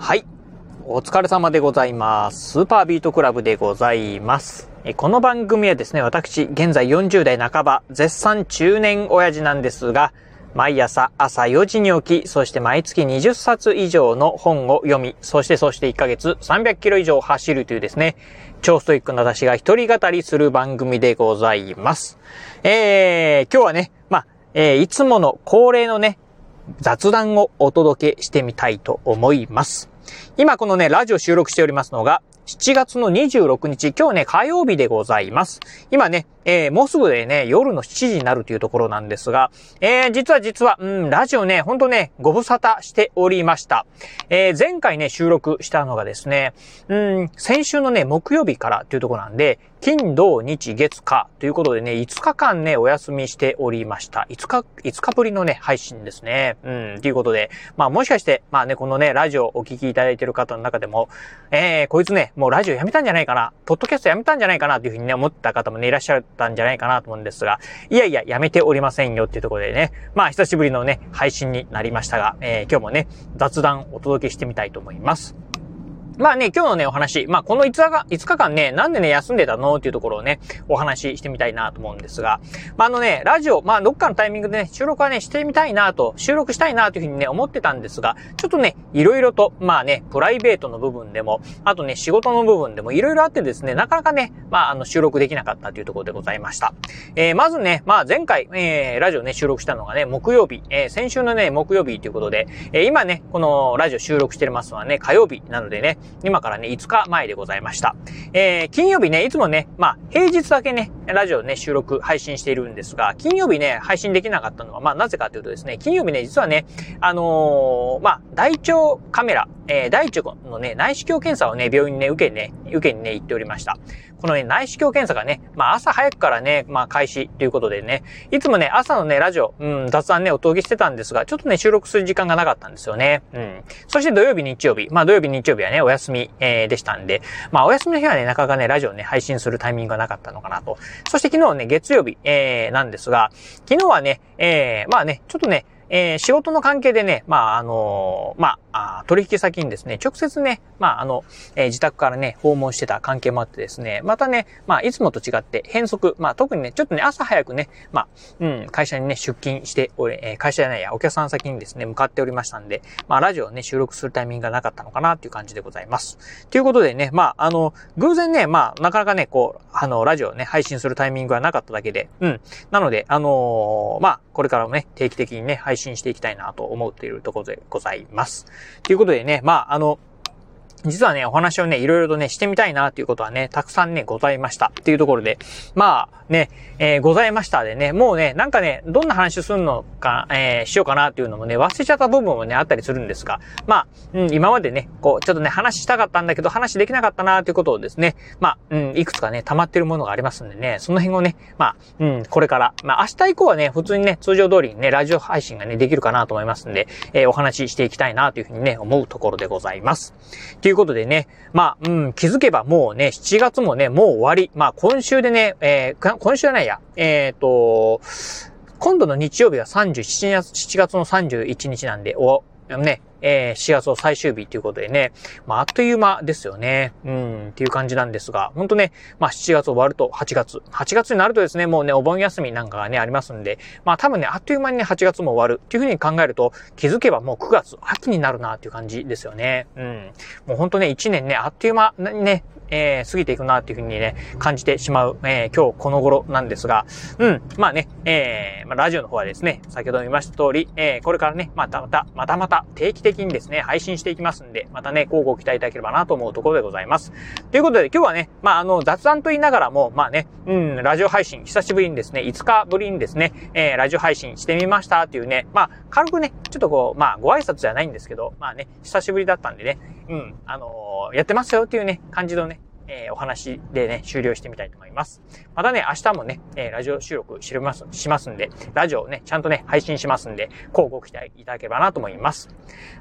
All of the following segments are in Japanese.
はい。お疲れ様でございます。スーパービートクラブでございます。この番組はですね、私、現在40代半ば、絶賛中年親父なんですが、毎朝朝4時に起き、そして毎月20冊以上の本を読み、そしてそして1ヶ月300キロ以上走るというですね、超ストイックな私が一人語りする番組でございます。えー、今日はね、まあ、えー、いつもの恒例のね、雑談をお届けしてみたいと思います。今このね、ラジオ収録しておりますのが、7月の26日、今日ね、火曜日でございます。今ね、えー、もうすぐでね、夜の7時になるというところなんですが、えー、実は実は、うん、ラジオね、ほんとね、ご無沙汰しておりました。えー、前回ね、収録したのがですね、うん、先週のね、木曜日からというところなんで、金、土、日、月、火ということでね、5日間ね、お休みしておりました。5日、5日ぶりのね、配信ですね。うん、ということで、まあもしかして、まあね、このね、ラジオをお聞きいただいている方の中でも、えー、こいつね、もうラジオやめたんじゃないかな、ポッドキャストやめたんじゃないかなというふうにね、思った方もね、いらっしゃったんじゃないかなと思うんですが、いやいや、やめておりませんよっていうところでね、まあ久しぶりのね、配信になりましたが、えー、今日もね、雑談お届けしてみたいと思います。まあね、今日のね、お話、まあこの5日が、5日間ね、なんでね、休んでたの？っていうところをね、お話ししてみたいなと思うんですが、まああのね、ラジオ、まあどっかのタイミングでね、収録はね、してみたいなと、収録したいなというふうにね、思ってたんですが、ちょっとね、いろいろと、まあね、プライベートの部分でも、あとね、仕事の部分でもいろいろあってですね、なかなかね、まああの、収録できなかったというところでございました。えー、まずね、まあ前回、えー、ラジオね、収録したのがね、木曜日、えー、先週のね、木曜日ということで、えー、今ね、このラジオ収録してますのはね、火曜日なのでね、今からね、5日前でございました。えー、金曜日ね、いつもね、まあ、平日だけね、ラジオね、収録、配信しているんですが、金曜日ね、配信できなかったのは、まあ、なぜかというとですね、金曜日ね、実はね、あのー、まあ、大腸カメラ、えー、大腸のね、内視鏡検査をね、病院にね、受けね、受けにね、行っておりました。このね、内視鏡検査がね、まあ朝早くからね、まあ開始ということでね、いつもね、朝のね、ラジオ、うん、雑談ね、お届けしてたんですが、ちょっとね、収録する時間がなかったんですよね。うん。そして土曜日、日曜日、まあ土曜日、日曜日はね、お休み、えー、でしたんで、まあお休みの日はね、なかなかね、ラジオね、配信するタイミングがなかったのかなと。そして昨日ね、月曜日、えー、なんですが、昨日はね、えー、まあね、ちょっとね、えー、仕事の関係でね、まあ、あのー、まあ、あ取引先にですね、直接ね、まあ、あの、えー、自宅からね、訪問してた関係もあってですね、またね、まあ、いつもと違って変則、まあ、特にね、ちょっとね、朝早くね、まあ、うん、会社にね、出勤しており、えー、会社じゃないや、お客さん先にですね、向かっておりましたんで、まあ、ラジオをね、収録するタイミングがなかったのかなっていう感じでございます。ということでね、まあ、あの、偶然ね、まあ、なかなかね、こう、あの、ラジオをね、配信するタイミングがなかっただけで、うん。なので、あのー、まあ、これからもね、定期的にね、配信していきたいなと思っているところでございます。ということでね、まあ、あの、実はね、お話をね、いろいろとね、してみたいなっていうことはね、たくさんね、ございました。っていうところで、まあ、ね、えー、ございましたでね、もうね、なんかね、どんな話するのか、えー、しようかなっていうのもね、忘れちゃった部分もね、あったりするんですが、まあ、うん、今までね、こう、ちょっとね、話したかったんだけど、話できなかったなっていうことをですね、まあ、うん、いくつかね、溜まってるものがありますんでね、その辺をね、まあ、うん、これから、まあ、明日以降はね、普通にね、通常通りにね、ラジオ配信がね、できるかなと思いますんで、えー、お話ししていきたいなというふうにね、思うところでございます。ということでね、まあ、うん、気づけばもうね、7月もね、もう終わり。まあ、今週でね、えー、今週はないや、えっ、ー、と、今度の日曜日は37月、7月の31日なんで、お、ね、えー、4月の最終日ということでね、まあ、あっという間ですよね。うん、っていう感じなんですが、本当ね、まあ、7月終わると8月。8月になるとですね、もうね、お盆休みなんかがね、ありますんで、まあ、多分ね、あっという間にね、8月も終わるっていうふうに考えると、気づけばもう9月、秋になるなっていう感じですよね。うん。もう本当ね、1年ね、あっという間にね、えー、過ぎていくなっていうふうにね、感じてしまう、えー、今日この頃なんですが、うん、まあね、えー、まあ、ラジオの方はですね、先ほど言いました通り、えー、これからね、またまた、またまた定期的的にですね、配信していきますんで、またね、交互期待いただければなと思うところでございます。ということで、今日はね、まあ、あの、雑談と言いながらも、まあね、うん、ラジオ配信、久しぶりにですね、5日ぶりにですね、えー、ラジオ配信してみましたというね、まあ、軽くね、ちょっとこう、まあ、ご挨拶じゃないんですけど、まあね、久しぶりだったんでね、うん、あのー、やってますよっていうね、感じのね、えー、お話でね、終了してみたいと思います。またね、明日もね、えー、ラジオ収録します、しますんで、ラジオね、ちゃんとね、配信しますんで、こうご期待いただければなと思います。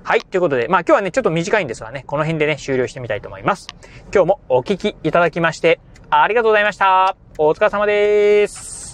はい、ということで、まあ今日はね、ちょっと短いんですがね、この辺でね、終了してみたいと思います。今日もお聞きいただきまして、ありがとうございました。お疲れ様です。